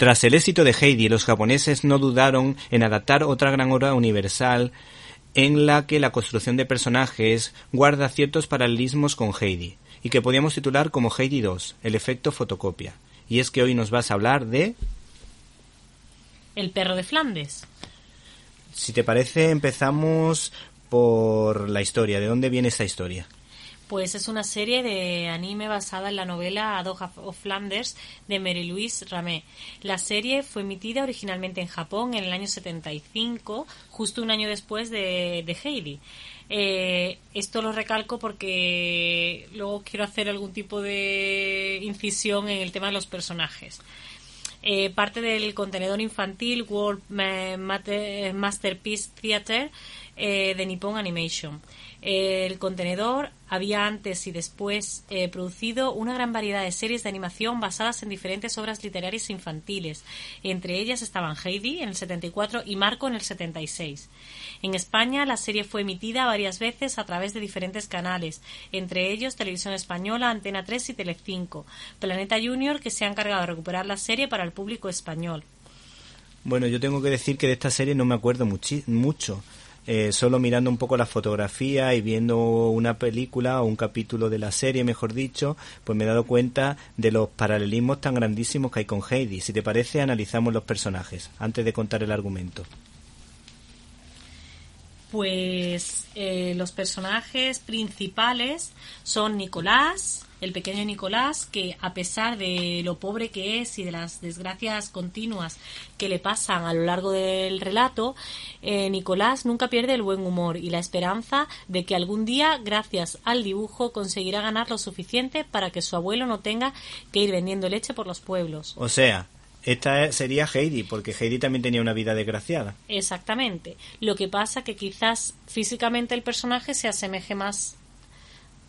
Tras el éxito de Heidi, los japoneses no dudaron en adaptar otra gran obra universal en la que la construcción de personajes guarda ciertos paralelismos con Heidi, y que podíamos titular como Heidi 2, el efecto fotocopia. Y es que hoy nos vas a hablar de... El perro de Flandes. Si te parece, empezamos por la historia. ¿De dónde viene esta historia? Pues es una serie de anime basada en la novela A Dog of Flanders de Mary Louise Ramé. La serie fue emitida originalmente en Japón en el año 75, justo un año después de, Heidi. Eh, esto lo recalco porque luego quiero hacer algún tipo de incisión en el tema de los personajes. Eh, parte del contenedor infantil World Masterpiece Theater eh, de Nippon Animation. El contenedor había antes y después eh, producido una gran variedad de series de animación basadas en diferentes obras literarias infantiles. Entre ellas estaban Heidi en el 74 y Marco en el 76. En España la serie fue emitida varias veces a través de diferentes canales, entre ellos Televisión Española, Antena 3 y Telecinco. Planeta Junior que se ha encargado de recuperar la serie para el público español. Bueno, yo tengo que decir que de esta serie no me acuerdo mucho eh, solo mirando un poco la fotografía y viendo una película o un capítulo de la serie, mejor dicho, pues me he dado cuenta de los paralelismos tan grandísimos que hay con Heidi. Si te parece, analizamos los personajes antes de contar el argumento. Pues eh, los personajes principales son Nicolás, el pequeño Nicolás, que a pesar de lo pobre que es y de las desgracias continuas que le pasan a lo largo del relato, eh, Nicolás nunca pierde el buen humor y la esperanza de que algún día, gracias al dibujo, conseguirá ganar lo suficiente para que su abuelo no tenga que ir vendiendo leche por los pueblos. O sea, esta sería Heidi, porque Heidi también tenía una vida desgraciada. Exactamente. Lo que pasa que quizás físicamente el personaje se asemeje más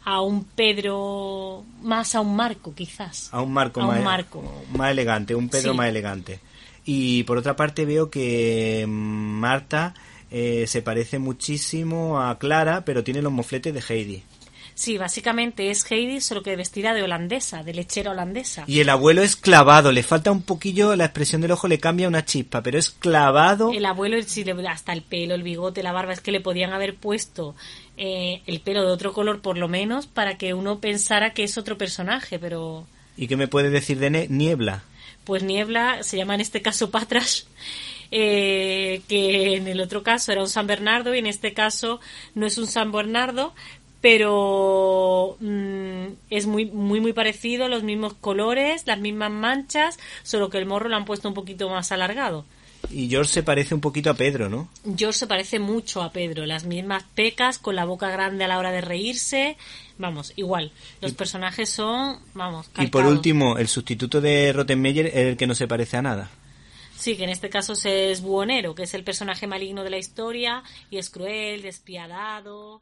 a un Pedro, más a un Marco quizás. A un Marco, más, Marco. más elegante, un Pedro más elegante. Y por otra parte veo que Marta eh, se parece muchísimo a Clara, pero tiene los mofletes de Heidi. Sí, básicamente es Heidi, solo que vestida de holandesa, de lechera holandesa. Y el abuelo es clavado, le falta un poquillo, la expresión del ojo le cambia una chispa, pero es clavado. El abuelo, sí, hasta el pelo, el bigote, la barba, es que le podían haber puesto eh, el pelo de otro color por lo menos para que uno pensara que es otro personaje, pero... ¿Y qué me puede decir de Niebla? Pues Niebla se llama en este caso Patras. Eh, que en el otro caso era un San Bernardo y en este caso no es un San Bernardo, pero mm, es muy muy muy parecido, los mismos colores, las mismas manchas, solo que el morro lo han puesto un poquito más alargado. Y George se parece un poquito a Pedro, ¿no? George se parece mucho a Pedro, las mismas pecas, con la boca grande a la hora de reírse, vamos, igual. Los personajes son, vamos, Y por último, el sustituto de Rottenmeier es el que no se parece a nada. Sí, que en este caso es Buonero, que es el personaje maligno de la historia y es cruel, despiadado.